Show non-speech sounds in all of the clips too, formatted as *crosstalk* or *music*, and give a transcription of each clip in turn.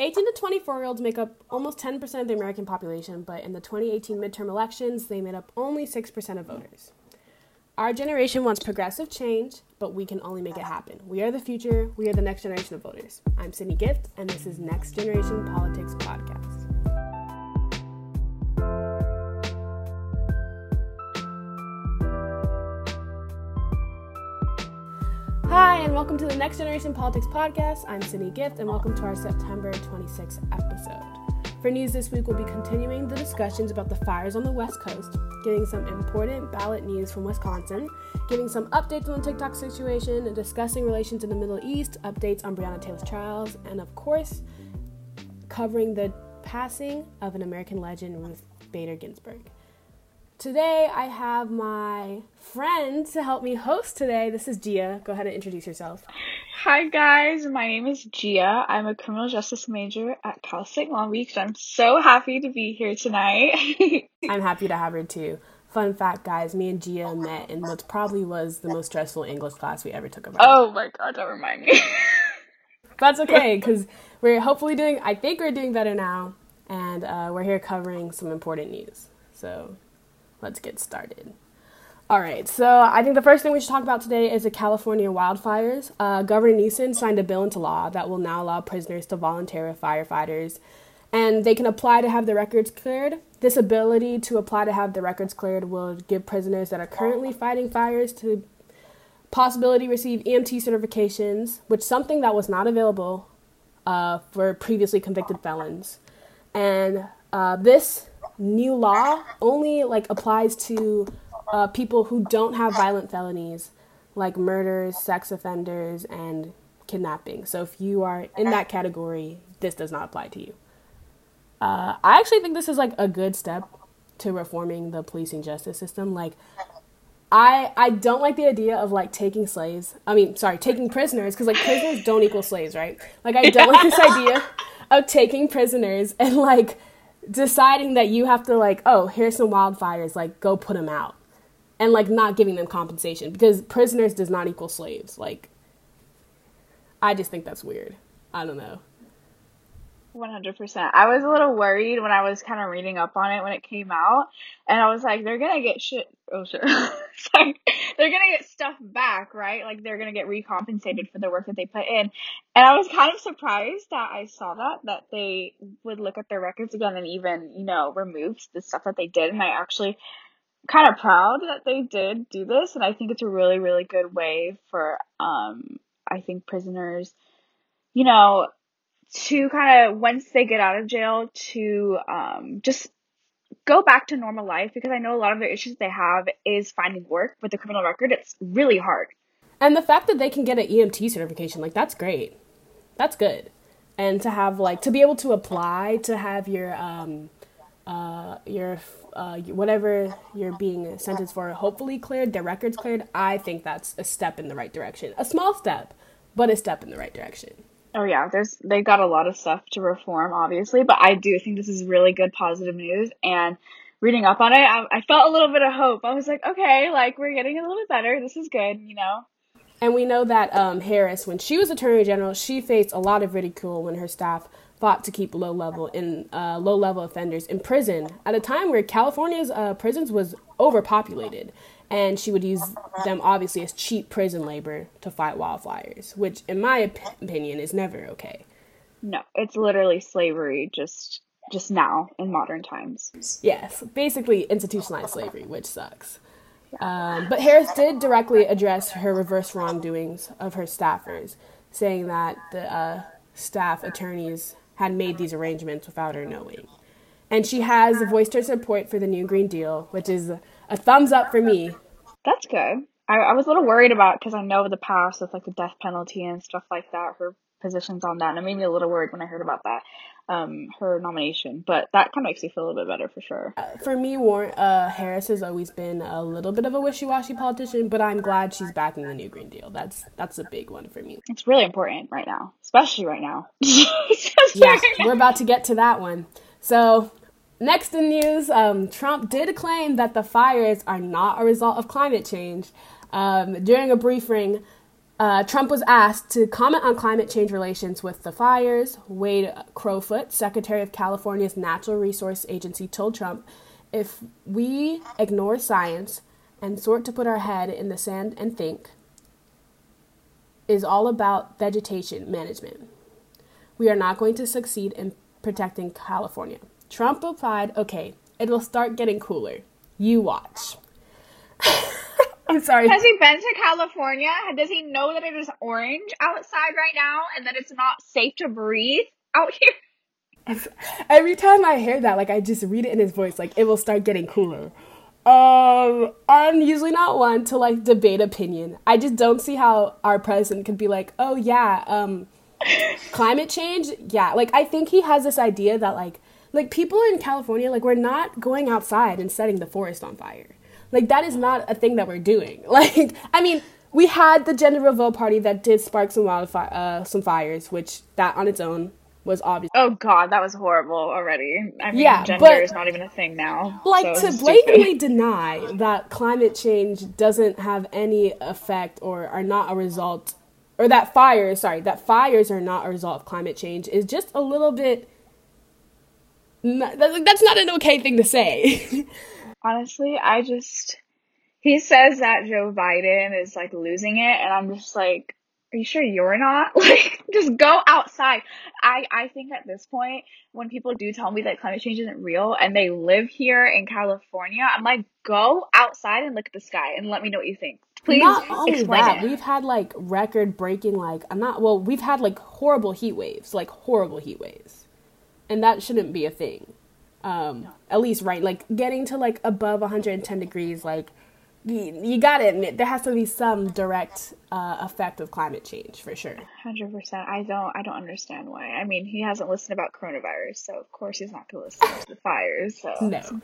18 to 24 year olds make up almost 10% of the American population, but in the 2018 midterm elections, they made up only 6% of voters. Our generation wants progressive change, but we can only make it happen. We are the future, we are the next generation of voters. I'm Sydney Gift, and this is Next Generation Politics Podcast. And welcome to the Next Generation Politics Podcast. I'm Sydney Gift, and welcome to our September 26th episode. For news this week, we'll be continuing the discussions about the fires on the West Coast, getting some important ballot news from Wisconsin, giving some updates on the TikTok situation, and discussing relations in the Middle East, updates on Breonna Taylor's trials, and of course, covering the passing of an American legend, Ruth Bader Ginsburg. Today, I have my friend to help me host today. This is Gia. Go ahead and introduce yourself. Hi, guys. My name is Gia. I'm a criminal justice major at Cal State Long Beach. I'm so happy to be here tonight. *laughs* I'm happy to have her too. Fun fact, guys, me and Gia met in what probably was the most stressful English class we ever took our Oh my god, don't remind me. *laughs* That's okay, because we're hopefully doing, I think we're doing better now, and uh, we're here covering some important news. So let's get started. All right, so I think the first thing we should talk about today is the California wildfires. Uh, Governor Newsom signed a bill into law that will now allow prisoners to volunteer with firefighters, and they can apply to have their records cleared. This ability to apply to have their records cleared will give prisoners that are currently fighting fires to possibility receive EMT certifications, which something that was not available uh, for previously convicted felons. And uh, this new law only like applies to uh, people who don't have violent felonies like murders, sex offenders, and kidnapping. So if you are in that category, this does not apply to you. Uh, I actually think this is like a good step to reforming the policing justice system. Like, I I don't like the idea of like taking slaves. I mean, sorry, taking prisoners because like prisoners don't equal slaves, right? Like I don't like this idea of taking prisoners and like deciding that you have to like, oh, here's some wildfires, like go put them out, and like not giving them compensation because prisoners does not equal slaves. Like, I just think that's weird. I don't know. 100%. I was a little worried when I was kind of reading up on it when it came out, and I was like, they're gonna get shit. Oh shit. *laughs* Sorry. They're gonna get stuff back, right? Like they're gonna get recompensated for the work that they put in. And I was kind of surprised that I saw that, that they would look at their records again and even, you know, remove the stuff that they did. And I actually kind of proud that they did do this. And I think it's a really, really good way for, um, I think prisoners, you know, to kind of once they get out of jail to um, just go back to normal life because I know a lot of the issues they have is finding work with a criminal record. It's really hard. And the fact that they can get an EMT certification, like that's great. That's good. And to have like to be able to apply to have your um uh your uh whatever you're being sentenced for hopefully cleared, their records cleared, I think that's a step in the right direction. A small step, but a step in the right direction. Oh yeah, there's they've got a lot of stuff to reform, obviously, but I do think this is really good, positive news. And reading up on it, I, I felt a little bit of hope. I was like, okay, like we're getting a little bit better. This is good, you know. And we know that um, Harris, when she was Attorney General, she faced a lot of ridicule when her staff fought to keep low level in uh, low level offenders in prison at a time where California's uh, prisons was overpopulated and she would use them obviously as cheap prison labor to fight wildfires, which, in my op- opinion, is never okay. No, it's literally slavery, just just now in modern times. Yes, basically institutionalized slavery, which sucks. Um, but Harris did directly address her reverse wrongdoings of her staffers, saying that the uh, staff attorneys had made these arrangements without her knowing. And she has voiced her support for the new Green Deal, which is a thumbs up for me. That's good. I, I was a little worried about because I know the past with like the death penalty and stuff like that. Her positions on that, and it made me a little worried when I heard about that. Um, her nomination, but that kind of makes me feel a little bit better for sure. Uh, for me, Warren uh, Harris has always been a little bit of a wishy-washy politician, but I'm glad she's backing the new Green Deal. That's that's a big one for me. It's really important right now, especially right now. *laughs* yeah, we're about to get to that one. So Next in news, um, Trump did claim that the fires are not a result of climate change. Um, during a briefing, Uh, Trump was asked to comment on climate change relations with the fires. Wade Crowfoot, Secretary of California's Natural Resource Agency, told Trump if we ignore science and sort to put our head in the sand and think, is all about vegetation management. We are not going to succeed in protecting California. Trump replied, okay, it'll start getting cooler. You watch. *laughs* I'm sorry. Has he been to California? Does he know that it is orange outside right now and that it's not safe to breathe out here? Every time I hear that, like I just read it in his voice, like it will start getting cooler. Um, I'm usually not one to like debate opinion. I just don't see how our president could be like, oh yeah, um, climate change. Yeah, like I think he has this idea that like, like people in California, like we're not going outside and setting the forest on fire. Like that is not a thing that we're doing. *laughs* Like I mean, we had the gender reveal party that did spark some wildfire, uh, some fires, which that on its own was obvious. Oh God, that was horrible already. I mean, yeah, gender but, is not even a thing now. Like so to blatantly deny that climate change doesn't have any effect or are not a result, or that fires, sorry, that fires are not a result of climate change is just a little bit. That's not an okay thing to say. *laughs* honestly, I just he says that Joe Biden is like losing it, and I'm just like, are you sure you're not? *laughs* Like, just go outside. I I think at this point, when people do tell me that climate change isn't real and they live here in California, I'm like, go outside and look at the sky and let me know what you think. Please not only that, it. we've had like record breaking, like I'm not well, we've had like horrible heat waves, like horrible heat waves, and that shouldn't be a thing. Um, at least right like getting to like above 110 degrees like you, you gotta admit there has to be some direct uh, effect of climate change for sure. 100% i don't i don't understand why. I mean he hasn't listened about coronavirus so of course he's not gonna listen to the fires so. *laughs* No.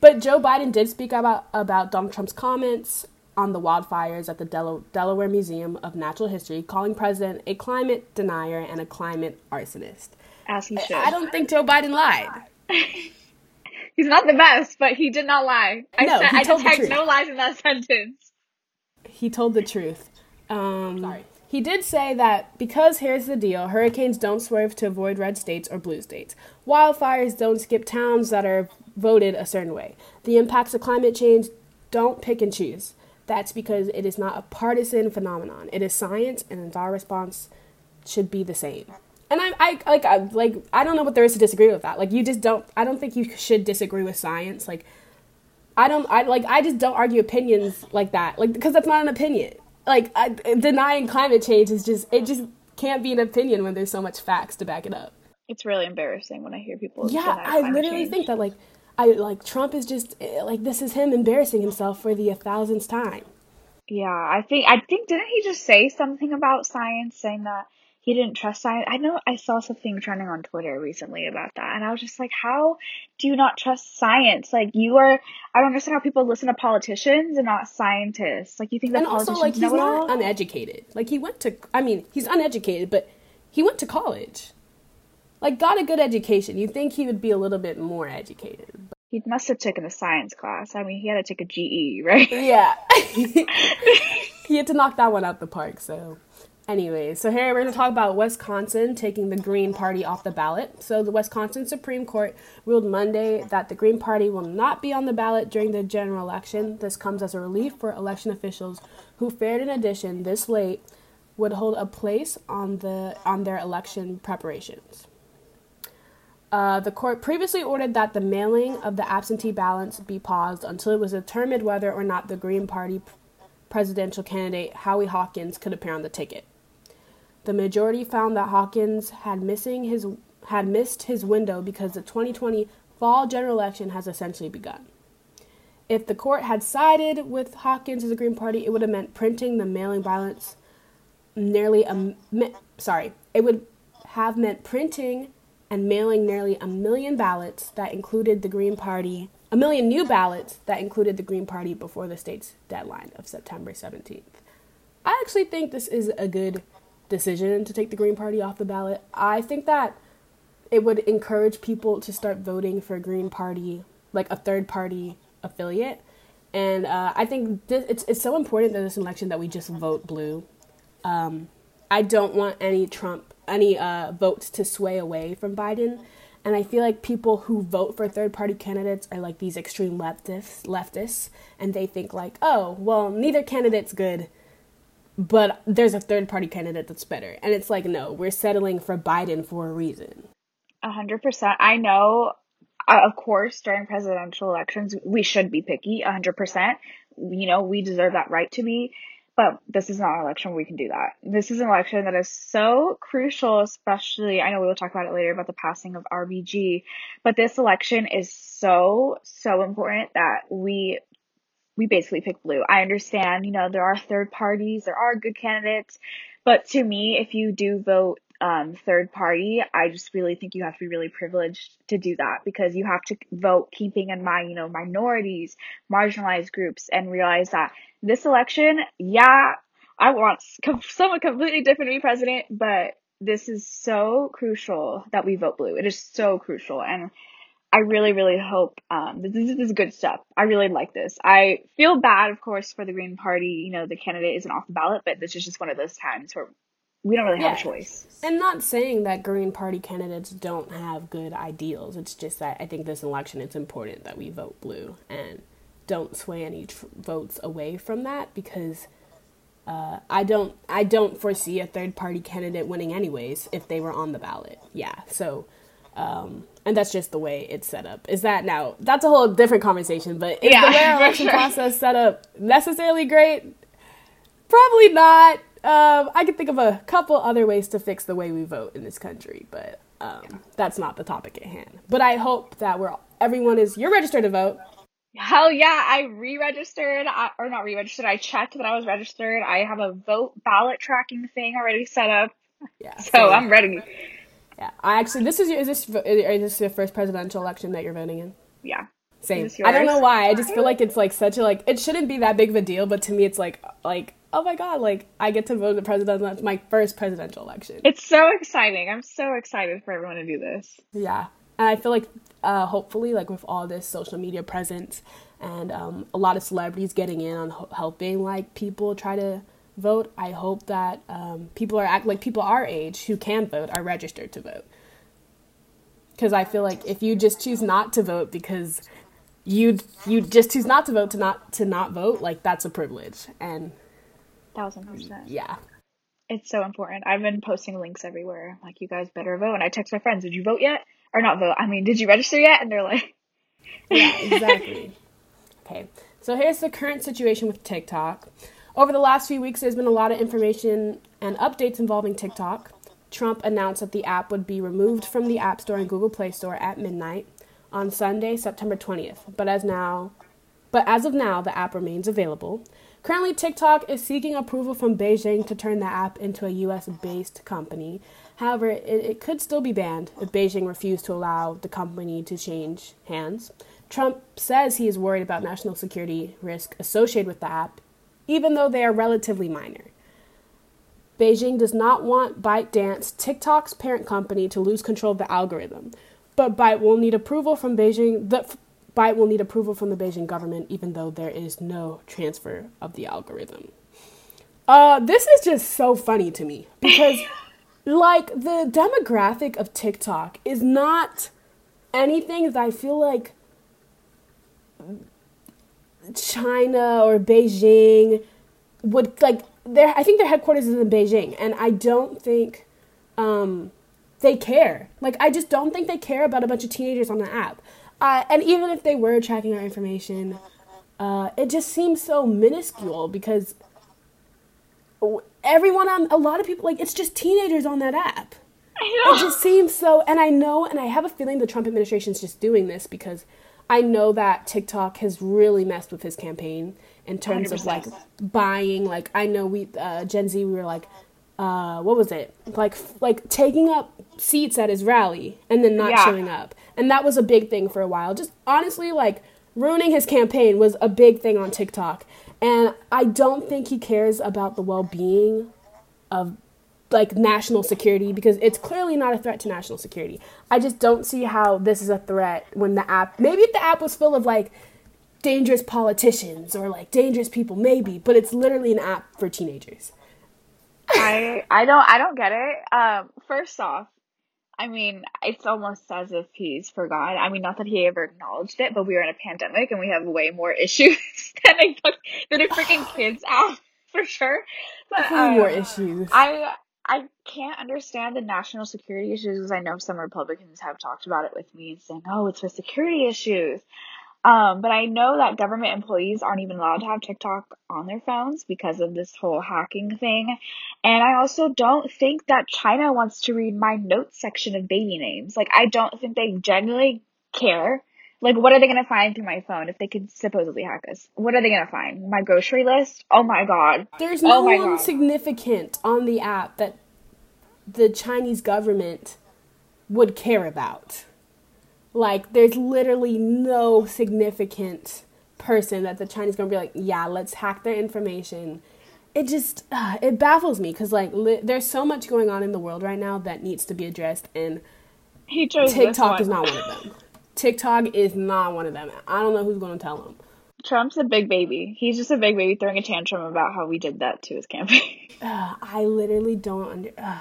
But joe biden did speak about about donald trump's comments on the wildfires at the Del- delaware museum of natural history calling president a climate denier and a climate arsonist as he should i don't think joe biden lied *laughs* He's not the best, but he did not lie. I no, said, I detect no lies in that *laughs* sentence. He told the truth. Um, Sorry. He did say that because here's the deal hurricanes don't swerve to avoid red states or blue states. Wildfires don't skip towns that are voted a certain way. The impacts of climate change don't pick and choose. That's because it is not a partisan phenomenon. It is science, and our response should be the same and I, I like I like I don't know what there is to disagree with that. Like you just don't. I don't think you should disagree with science. Like I don't. I like I just don't argue opinions like that. Like because that's not an opinion. Like I, denying climate change is just it just can't be an opinion when there's so much facts to back it up. It's really embarrassing when I hear people. Yeah, I literally change. think that like I like Trump is just eh, like this is him embarrassing himself for the thousandth time. Yeah, I think I think didn't he just say something about science, saying that he didn't trust science. I know I saw something trending on Twitter recently about that, and I was just like, how do you not trust science? Like you are, I don't understand how people listen to politicians and not scientists. Like you think that and also like he's not uneducated. Like he went to, I mean, he's uneducated, but he went to college. Like got a good education. You think he would be a little bit more educated? But... He must have taken a science class. I mean, he had to take a GE, right? Yeah. *laughs* *laughs* he had to knock that one out the park. So Anyway, so here we're going to talk about Wisconsin taking the Green Party off the ballot. So, the Wisconsin Supreme Court ruled Monday that the Green Party will not be on the ballot during the general election. This comes as a relief for election officials who feared, in addition, this late would hold a place on the on their election preparations. Uh, the court previously ordered that the mailing of the absentee ballots be paused until it was determined whether or not the Green Party presidential candidate Howie Hawkins could appear on the ticket. The majority found that Hawkins had missing his had missed his window because the 2020 fall general election has essentially begun. If the court had sided with Hawkins as a Green Party, it would have meant printing the mailing ballots nearly a sorry, it would have meant printing and mailing nearly a million ballots that included the Green Party, a million new ballots that included the Green Party before the state's deadline of September 17th. I actually think this is a good decision to take the Green Party off the ballot. I think that it would encourage people to start voting for a Green Party, like a third party affiliate. And uh, I think this, it's it's so important in this election that we just vote blue. um, I don't want any Trump any uh, votes to sway away from Biden. And I feel like people who vote for third party candidates are like these extreme leftists, leftists, and they think like, oh, well, neither candidate's good, but there's a third party candidate that's better. And it's like, no, we're settling for Biden for a reason. A hundred percent. I know, uh, of course, during presidential elections, we should be picky. A hundred percent. You know, we deserve that right to be. But this is not an election where we can do that. This is an election that is so crucial, especially, I know we will talk about it later about the passing of RBG, but this election is so, so important that we, we basically pick blue. I understand, you know, there are third parties, there are good candidates, but to me, if you do vote um, third party, I just really think you have to be really privileged to do that because you have to vote keeping in mind, you know, minorities, marginalized groups, and realize that this election, yeah, I want someone completely different to be president, but this is so crucial that we vote blue. It is so crucial. And I really, really hope um, this, is, this is good stuff. I really like this. I feel bad, of course, for the Green Party. You know, the candidate isn't off the ballot, but this is just one of those times where we don't really yeah. have a choice. And not saying that Green Party candidates don't have good ideals. It's just that I think this election it's important that we vote blue and don't sway any tr- votes away from that because uh, I don't I don't foresee a third party candidate winning anyways if they were on the ballot. Yeah, so um, and that's just the way it's set up. Is that now? That's a whole different conversation. But is yeah, the way our election sure. process set up necessarily great? Probably not. Um, I can think of a couple other ways to fix the way we vote in this country, but um, that's not the topic at hand. But I hope that we're everyone is you're registered to vote. Hell yeah, I re-registered or not re-registered. I checked that I was registered. I have a vote ballot tracking thing already set up. Yeah, *laughs* so, so I'm ready. Yeah, I actually this is your, is this is this your first presidential election that you're voting in? Yeah. Same. I don't know why. I just feel like it's like such a like it shouldn't be that big of a deal, but to me it's like like oh my god, like I get to vote the president. That's my first presidential election. It's so exciting. I'm so excited for everyone to do this. Yeah, and I feel like uh, hopefully, like with all this social media presence and um, a lot of celebrities getting in on helping like people try to vote, I hope that um, people are act like people our age who can vote are registered to vote. Because I feel like if you just choose not to vote because you you just choose not to vote to not to not vote, like that's a privilege and Thousand percent. Yeah. It's so important. I've been posting links everywhere. Like, you guys better vote. And I text my friends, did you vote yet? Or not vote. I mean, did you register yet? And they're like, Yeah, *laughs* exactly. okay. So here's the current situation with TikTok. Over the last few weeks, there's been a lot of information and updates involving TikTok. Trump announced that the app would be removed from the App Store and Google Play Store at midnight on Sunday, September 20th. But as now, but as of now, the app remains available. Currently, TikTok is seeking approval from Beijing to turn the app into a US based company. However, it, it, could still be banned if Beijing refused to allow the company to change hands. Trump says he is worried about national security risk associated with the app, even though they are relatively minor. Beijing does not want ByteDance, TikTok's parent company, to lose control of the algorithm, but Byte will need approval from Beijing. The, Byte will need approval from the Beijing government, even though there is no transfer of the algorithm. Uh, this is just so funny to me because, *laughs* like, the demographic of TikTok is not anything that I feel like China or Beijing would like. Their I think their headquarters is in Beijing, and I don't think um, they care. Like, I just don't think they care about a bunch of teenagers on the app. Uh, and even if they were tracking our information, uh, it just seems so minuscule because everyone on a lot of people like it's just teenagers on that app. It just seems so, and I know, and I have a feeling the Trump administration is just doing this because I know that TikTok has really messed with his campaign in terms 100%. of like buying. Like I know we uh, Gen Z, we were like, uh, what was it? Like like taking up seats at his rally and then not yeah. showing up. And that was a big thing for a while. Just honestly, like, ruining his campaign was a big thing on TikTok. And I don't think he cares about the well being of like national security because it's clearly not a threat to national security. I just don't see how this is a threat when the app maybe if the app was full of like dangerous politicians or like dangerous people maybe, but it's literally an app for teenagers. I I don't I don't get it. Um, first off, I mean, it's almost as if he's forgotten. I mean, not that he ever acknowledged it, but we are in a pandemic and we have way more *laughs* issues than a than a freaking *sighs* kids out for sure. But Way more um, issues. I I can't understand the national security issues because I know some Republicans have talked about it with me and saying, "Oh, it's for security issues." Um, but I know that government employees aren't even allowed to have TikTok on their phones because of this whole hacking thing. And I also don't think that China wants to read my notes section of baby names. Like, I don't think they genuinely care. Like, what are they gonna find through my phone if they could supposedly hack us? What are they gonna find? My grocery list? Oh my god. There's no oh one significant on the app that the Chinese government would care about. Like, there's literally no significant person that the Chinese gonna be like, yeah, let's hack their information. It just uh, it baffles me because like li- there's so much going on in the world right now that needs to be addressed, and He chose this TikTok is not one of them. *laughs* TikTok is not one of them. I don't know who's gonna tell them. Trump's a big baby. He's just a big baby throwing a tantrum about how we did that to his campaign. *laughs* Uh, I literally don't under. Uh,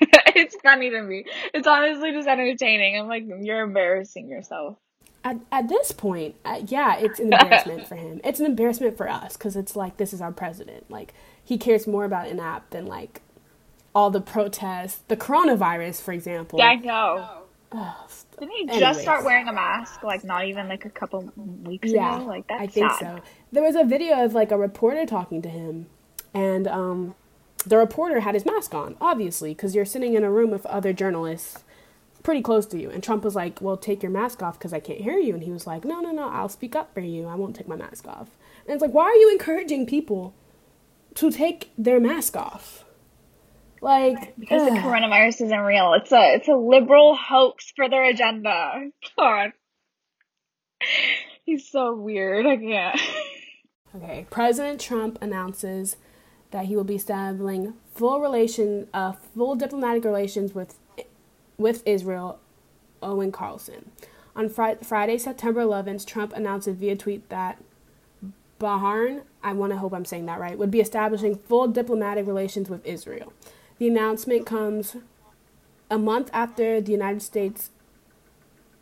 *laughs* it's funny to me. It's honestly just entertaining. I'm like, you're embarrassing yourself. at, at this point, uh, yeah, it's an *laughs* embarrassment for him. It's an embarrassment for us because it's like this is our president. Like he cares more about an app than like all the protests, the coronavirus, for example. Yeah, I know. Didn't he Anyways. just start wearing a mask? Like not even like a couple weeks yeah, ago. Like that's I think sad. so. There was a video of like a reporter talking to him, and um, the reporter had his mask on, obviously, because you're sitting in a room with other journalists pretty close to you. And Trump was like, "Well, take your mask off because I can't hear you." And he was like, "No, no, no, I'll speak up for you. I won't take my mask off." And it's like, why are you encouraging people to take their mask off? Like, Because the coronavirus isn't real. It's a it's a liberal hoax for their agenda. *laughs* God. He's so weird. I can't. Okay, President Trump announces that he will be establishing full relation, uh, full diplomatic relations with with Israel. Owen Carlson. On Fri- Friday, September 11th, Trump announced via tweet that Bahrain, I want to hope I'm saying that right, would be establishing full diplomatic relations with Israel. The announcement comes a month after the United States,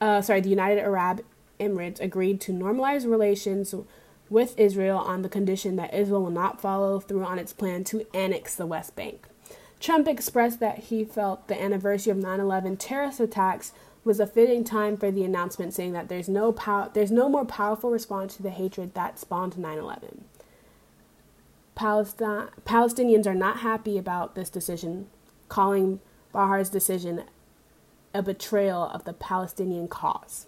uh, sorry, the United Arab Emirates agreed to normalize relations with Israel on the condition that Israel will not follow through on its plan to annex the West Bank. Trump expressed that he felt the anniversary of 9/11 terrorist attacks was a fitting time for the announcement, saying that there's no pow- there's no more powerful response to the hatred that spawned 9/11. Palestine, Palestinians are not happy about this decision, calling Bahar's decision a betrayal of the Palestinian cause.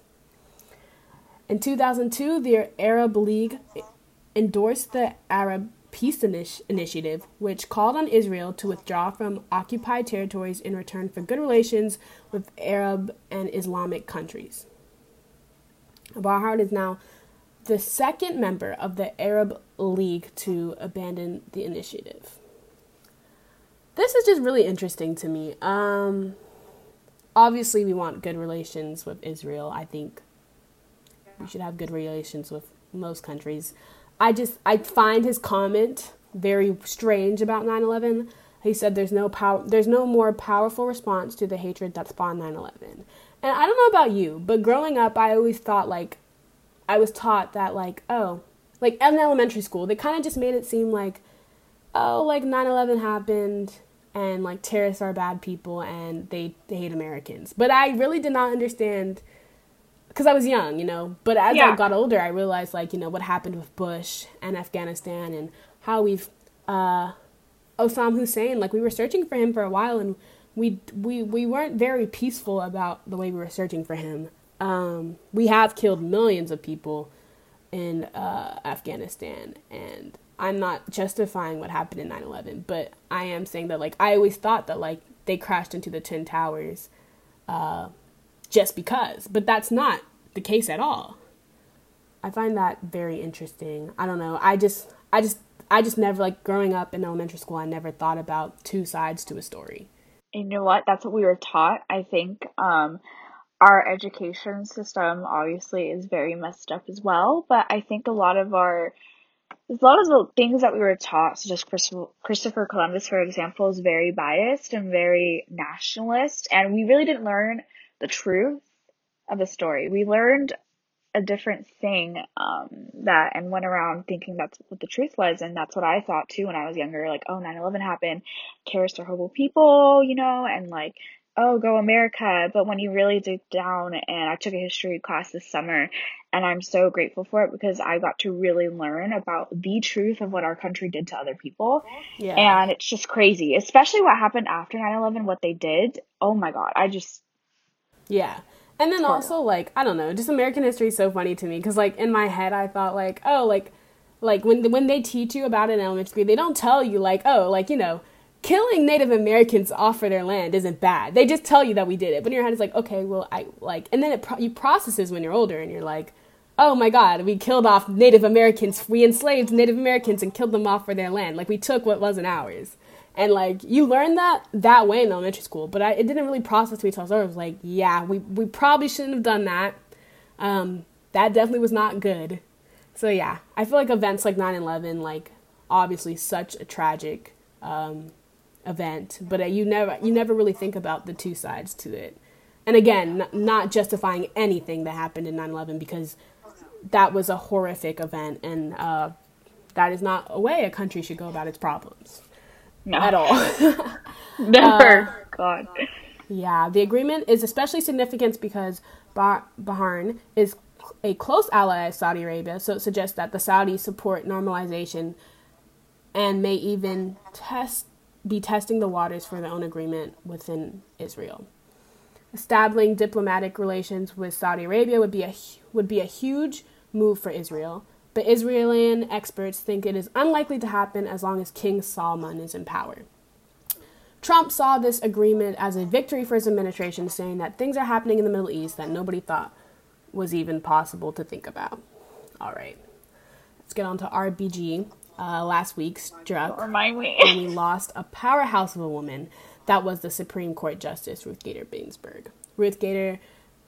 In 2002, the Arab League endorsed the Arab Peace Initi- Initiative, which called on Israel to withdraw from occupied territories in return for good relations with Arab and Islamic countries. Bahar is now the second member of the Arab League to abandon the initiative. This is just really interesting to me. Um, obviously, we want good relations with Israel. I think we should have good relations with most countries. I just I find his comment very strange about 9/11. He said there's no power there's no more powerful response to the hatred that spawned 9/11. And I don't know about you, but growing up I always thought like I was taught that like oh, like in elementary school, they kind of just made it seem like oh, like 9/11 happened and like terrorists are bad people and they, they hate Americans. But I really did not understand because I was young, you know. But as I got older, I realized like you know what happened with Bush and Afghanistan and how we've uh, Osam Hussein like we were searching for him for a while and we we we weren't very peaceful about the way we were searching for him. Um, we have killed millions of people in uh, Afghanistan and I'm not justifying what happened in 9/11, but I am saying that like I always thought that like they crashed into the twin towers uh, just because, but that's not the case at all. I find that very interesting. I don't know. I just I just I just never like growing up in elementary school. I never thought about two sides to a story. you know what? That's what we were taught. I think um, our education system obviously is very messed up as well, but I think a lot of our a lot of the things that we were taught, such as Christopher Columbus, for example, is very biased and very nationalist, and we really didn't learn the truth of the story. We learned a different thing um, that and went around thinking that's what the truth was and that's what I thought too when I was younger like oh 9/11 happened terrorists are horrible people you know and like oh go America. But when you really dig down and I took a history class this summer and I'm so grateful for it because I got to really learn about the truth of what our country did to other people. Yeah. and it's just crazy especially what happened after 9/11 what they did. Oh my god I just yeah. And then also like I don't know, just American history is so funny to me because like in my head I thought like oh like like when when they teach you about it in elementary school they don't tell you like oh like you know killing Native Americans off for their land isn't bad. They just tell you that we did it, but in your head it's like okay well I like and then it pro- you processes when you're older and you're like oh my god we killed off Native Americans we enslaved Native Americans and killed them off for their land like we took what wasn't ours. And like you learn that that way in elementary school, but I, it didn't really process me until I was like, yeah, we we probably shouldn't have done that. Um, that definitely was not good. So yeah, I feel like events like 9/11, like obviously such a tragic um, event, but uh, you never you never really think about the two sides to it. And again, n- not justifying anything that happened in 9/11 because that was a horrific event, and uh, that is not a way a country should go about its problems no. at all. *laughs* Never. Uh, God. Yeah, the agreement is especially significant because bah- Bahrain is a close ally of Saudi Arabia, so it suggests that the Saudis support normalization and may even test be testing the waters for their own agreement within Israel. Establishing diplomatic relations with Saudi Arabia would be a would be a huge move for Israel, but Israeli experts think it is unlikely to happen as long as King Salman is in power. Trump saw this agreement as a victory for his administration, saying that things are happening in the Middle East that nobody thought was even possible to think about. All right, let's get on to RBG. Uh, last week struck remind me when we lost a powerhouse of a woman that was the Supreme Court Justice Ruth Bader Ginsburg. Ruth Bader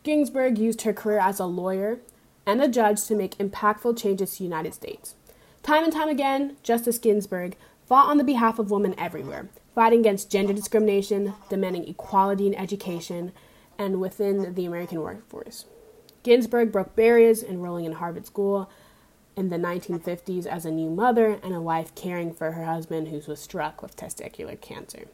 Ginsburg used her career as a lawyer and a judge to make impactful changes to the United States. Time and time again, Justice Ginsburg fought on the behalf of women everywhere, fighting against gender discrimination, demanding equality in education, and within the American workforce. Ginsburg broke barriers, enrolling in Harvard School in the 1950s as a new mother and a wife caring for her husband who was struck with testicular cancer.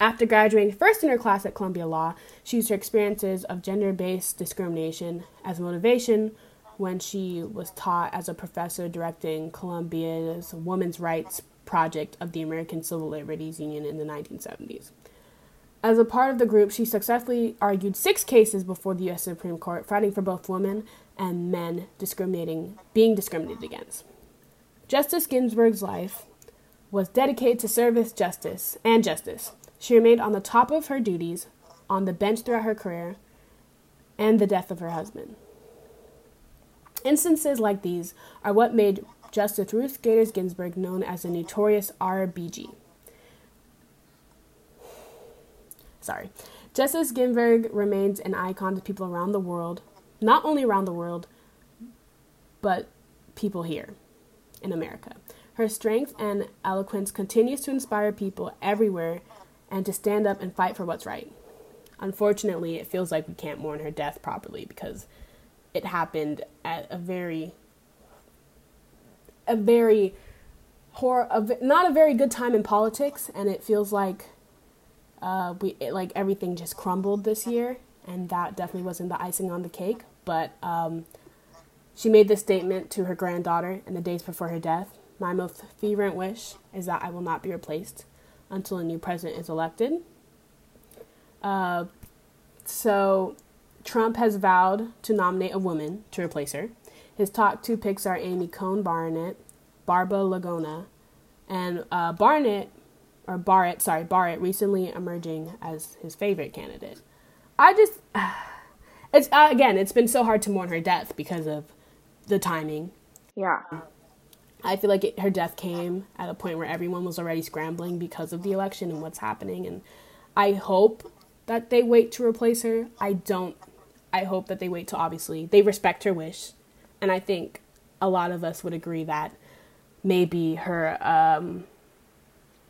After graduating first in her class at Columbia Law, she used her experiences of gender based discrimination as motivation when she was taught as a professor directing Columbia's Women's Rights Project of the American Civil Liberties Union in the 1970s. As a part of the group, she successfully argued six cases before the U.S. Supreme Court, fighting for both women and men discriminating, being discriminated against. Justice Ginsburg's life was dedicated to service, justice, and justice. She remained on the top of her duties on the bench throughout her career and the death of her husband. Instances like these are what made Justice Ruth Bader Ginsburg known as the notorious RBG. Sorry. Justice Ginsburg remains an icon to people around the world, not only around the world, but people here in America. Her strength and eloquence continues to inspire people everywhere and to stand up and fight for what's right. Unfortunately, it feels like we can't mourn her death properly because it happened at a very a very hor- a, not a very good time in politics and it feels like uh, we it, like everything just crumbled this year and that definitely wasn't the icing on the cake but um, she made this statement to her granddaughter in the days before her death my most fervent wish is that i will not be replaced until a new president is elected uh, so Trump has vowed to nominate a woman to replace her. His top two picks are Amy Coney Barrett, Barbara Lagona, and uh, Barnett or Barrett, sorry, Barrett recently emerging as his favorite candidate. I just, *sighs* it's uh, again, it's been so hard to mourn her death because of the timing. Yeah. I feel like it, her death came at a point where everyone was already scrambling because of the election and what's happening, and I hope that they wait to replace her. I don't I hope that they wait till obviously they respect her wish. And I think a lot of us would agree that maybe her um,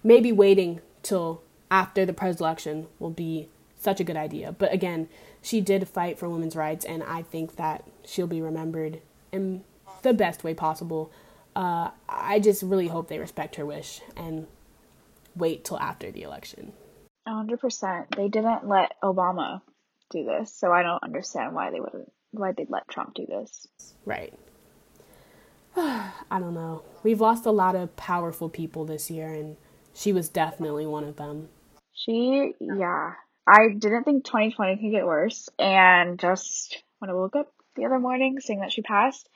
maybe waiting till after the pres election will be such a good idea. But again, she did fight for women's rights, and I think that she'll be remembered in the best way possible. Uh, I just really hope they respect her wish and wait till after the election. 100%. They didn't let Obama do this, so I don't understand why they wouldn't why they'd let Trump do this. Right. *sighs* I don't know. We've lost a lot of powerful people this year, and she was definitely one of them. She, yeah. I didn't think 2020 could get worse, and just when I woke up the other morning seeing that she passed,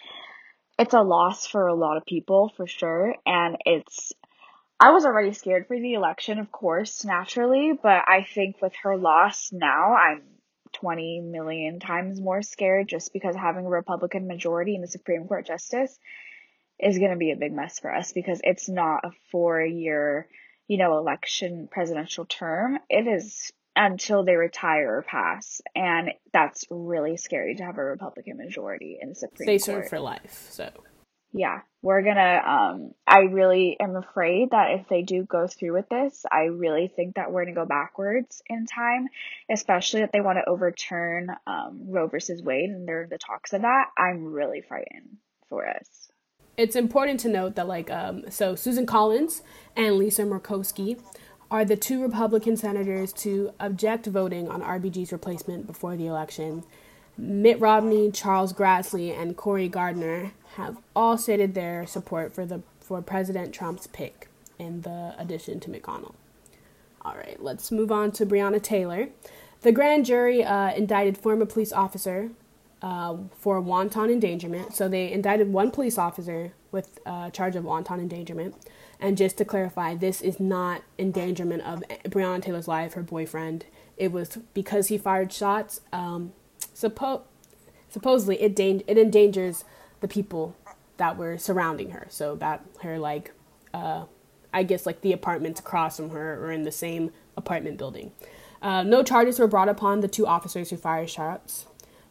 it's a loss for a lot of people for sure, and it's I was already scared for the election, of course, naturally, but I think with her loss now, I'm 20 million times more scared just because having a Republican majority in the Supreme Court justice is going to be a big mess for us because it's not a four year, you know, election presidential term. It is until they retire or pass. And that's really scary to have a Republican majority in the Supreme they Court. serve for life, so yeah, we're gonna, um, I really am afraid that if they do go through with this, I really think that we're gonna go backwards in time, especially if they want to overturn, um, Roe versus Wade and there are the talks of that. I'm really frightened for us. It's important to note that, like, um, so Susan Collins and Lisa Murkowski are the two Republican senators to object voting on RBG's replacement before the election. Mitt Romney, Charles Grassley, and Cory Gardner have all stated their support for the for President Trump's pick in the addition to McConnell. All right, let's move on to Breonna Taylor. The grand jury uh, indicted former police officer uh, for wanton endangerment. So they indicted one police officer with uh, charge of wanton endangerment. And just to clarify, this is not endangerment of Breonna Taylor's life, her boyfriend. It was because he fired shots. Um, suppo- supposedly, it, da- it endangers the people that were surrounding her. So that her like uh, I guess like the apartments across from her or in the same apartment building. Uh, no charges were brought upon the two officers who fired shots.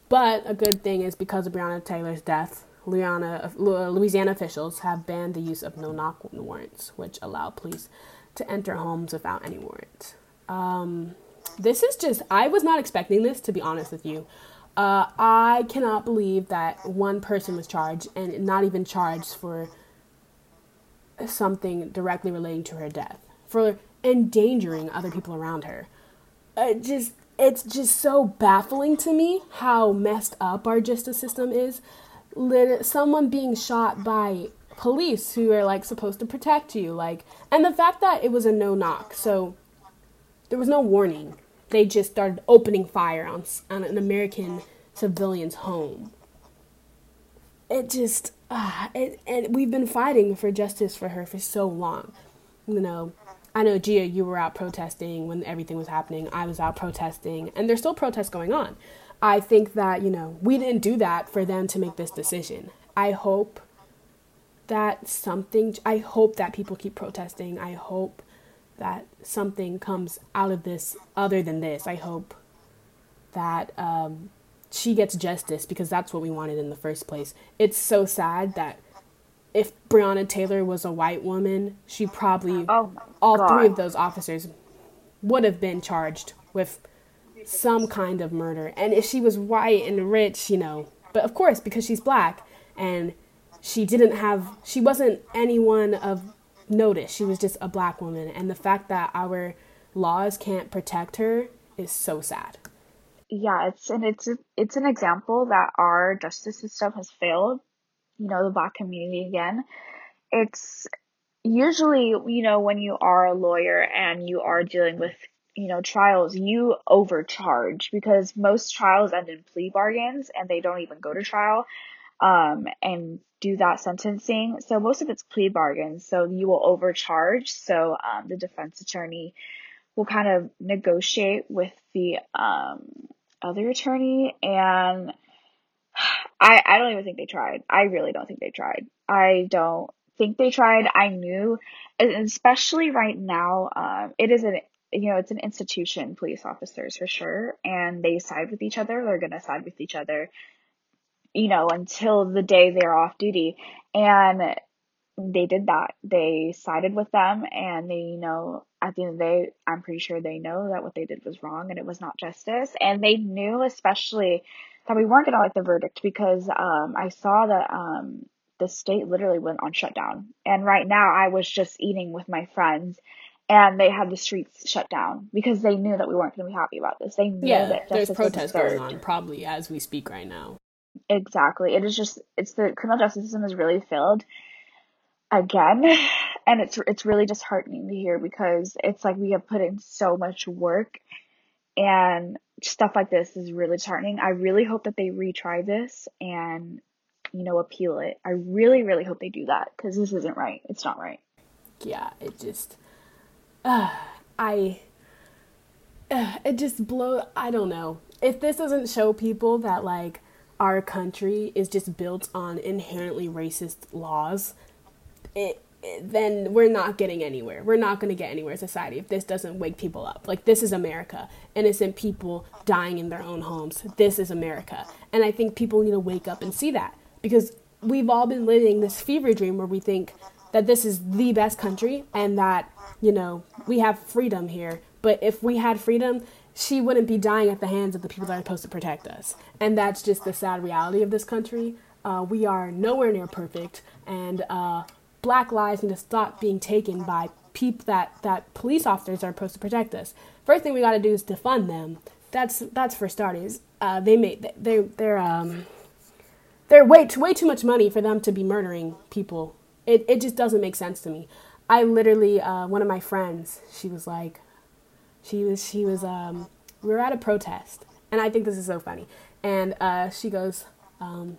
But a good thing is because of Breonna Taylor's death, Louisiana, Louisiana officials have banned the use of no-knock warrants, which allow police to enter homes without any warrant. Um, this is just, I was not expecting this, to be honest with you. Uh, I cannot believe that one person was charged and not even charged for something directly relating to her death, for endangering other people around her. It just it's just so baffling to me how messed up our justice system is. Someone being shot by police who are like supposed to protect you, like, and the fact that it was a no knock, so there was no warning they just started opening fire on, on an American civilian's home. It just, uh, it, and we've been fighting for justice for her for so long. You know, I know, Gia, you were out protesting when everything was happening. I was out protesting, and there's still protests going on. I think that, you know, we didn't do that for them to make this decision. I hope that something, I hope that people keep protesting. I hope that something comes out of this other than this. I hope that um, she gets justice because that's what we wanted in the first place. It's so sad that if Breonna Taylor was a white woman, she probably oh all three of those officers would have been charged with some kind of murder. And if she was white and rich, you know, but of course because she's black and she didn't have she wasn't anyone of notice. She was just a black woman. And the fact that our laws can't protect her is so sad. Yeah, it's and it's it's an example that our justice system has failed. You know, the black community again. It's usually, you know, when you are a lawyer and you are dealing with, you know, trials, you overcharge because most trials end in plea bargains and they don't even go to trial um, and do that sentencing. So most of it's plea bargains. So you will overcharge. So um, the defense attorney will kind of negotiate with the um, other attorney and I, I don't even think they tried. I really don't think they tried. I don't think they tried. I knew, especially right now, um, it is an you know, it's an institution, police officers for sure, and they side with each other. They're gonna side with each other you know, until the day they're off duty. And they did that. They sided with them and they, you know, at the end of the day, I'm pretty sure they know that what they did was wrong and it was not justice. And they knew especially that we weren't gonna like the verdict because um I saw that um the state literally went on shutdown. And right now I was just eating with my friends and they had the streets shut down because they knew that we weren't going to be happy about this. They knew yeah, that there's protests going on probably as we speak right now. Exactly. It is just it's the criminal justice system is really failed again *sighs* and it's it's really disheartening to hear because it's like we have put in so much work and stuff like this is really disheartening. I really hope that they retry this and you know appeal it. I really really hope they do that cuz this isn't right. It's not right. Yeah, it just uh, *sighs* I uh, *sighs* it just blow I don't know. If this doesn't show people that like our country is just built on inherently racist laws, it, then we're not getting anywhere. We're not going to get anywhere society if this doesn't wake people up. Like, this is America. Innocent people dying in their own homes. This is America. And I think people need to wake up and see that because we've all been living this fever dream where we think that this is the best country and that, you know, we have freedom here. But if we had freedom, she wouldn't be dying at the hands of the people that are supposed to protect us. And that's just the sad reality of this country. Uh, we are nowhere near perfect, and uh, black lives need to stop being taken by people that, that police officers are supposed to protect us. First thing we got to do is defund them. That's that's for starters. Uh, they made they they're um they're way too, way too much money for them to be murdering people. It it just doesn't make sense to me. I literally uh, one of my friends she was like she was she was um we were at a protest and I think this is so funny and uh, she goes um,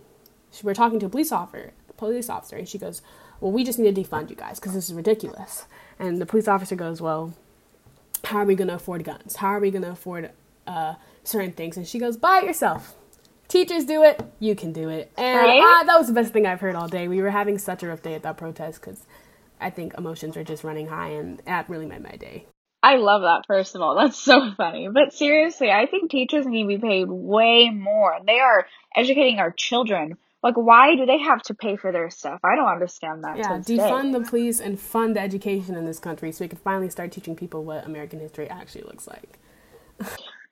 she, we're talking to a police officer police officer and she goes well we just need to defund you guys because this is ridiculous and the police officer goes well how are we going to afford guns how are we going to afford uh, certain things and she goes buy it yourself teachers do it you can do it and right? uh, that was the best thing i've heard all day we were having such a rough day at that protest because i think emotions are just running high and that really made my day I love that first of all. *laughs* That's so funny. But seriously, I think teachers need to be paid way more. They are educating our children. Like, why do they have to pay for their stuff? I don't understand that. Yeah, defund the police and fund education in this country so we can finally start teaching people what American history actually looks like.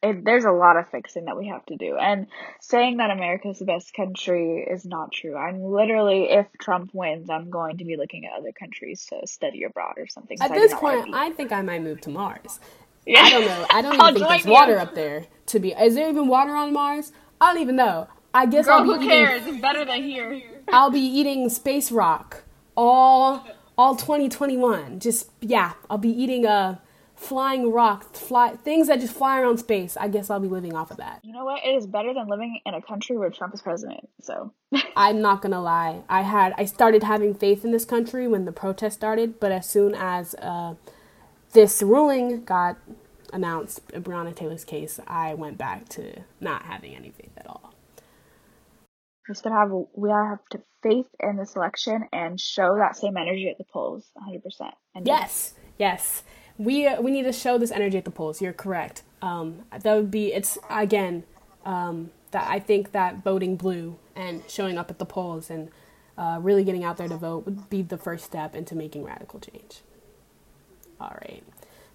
it, there's a lot of fixing that we have to do. And saying that America is the best country is not true. I'm literally, if Trump wins, I'm going to be looking at other countries to study abroad or something. At this point, I think I might move to Mars. Yeah. I don't know. I don't *laughs* even think there's water up there. To be, is there even water on Mars? I don't even know. I guess Girl, I'll be who eating, cares? It's better than here. I'll be eating space rock all all 2021. Just yeah, I'll be eating a flying rock, fly things that just fly around space. I guess I'll be living off of that. You know what? It is better than living in a country where Trump is president. So *laughs* I'm not gonna lie. I had I started having faith in this country when the protest started, but as soon as uh, this ruling got announced, in Breonna Taylor's case, I went back to not having any faith at all. Have we have to faith in this election and show that same energy at the polls, 100. percent and Yes, yes we uh, we need to show this energy at the polls. You're correct. Um, that would be it's again um, that I think that voting blue and showing up at the polls and uh, really getting out there to vote would be the first step into making radical change. All right.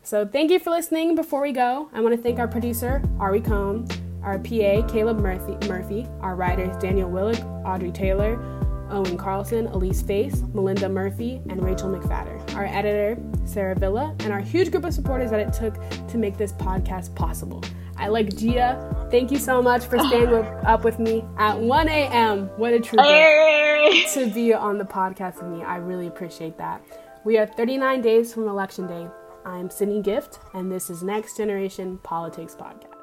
So thank you for listening. Before we go, I want to thank our producer Ari Cohn, our PA Caleb Murphy, Murphy, our writers Daniel Willick, Audrey Taylor, Owen Carlson, Elise Face, Melinda Murphy, and Rachel McFadder. Our editor, Sarah Villa, and our huge group of supporters that it took to make this podcast possible. I like Gia. Thank you so much for staying *laughs* up with me at 1 a.m. What a treat to be on the podcast with me. I really appreciate that. We are 39 days from Election Day. I'm Sydney Gift, and this is Next Generation Politics Podcast.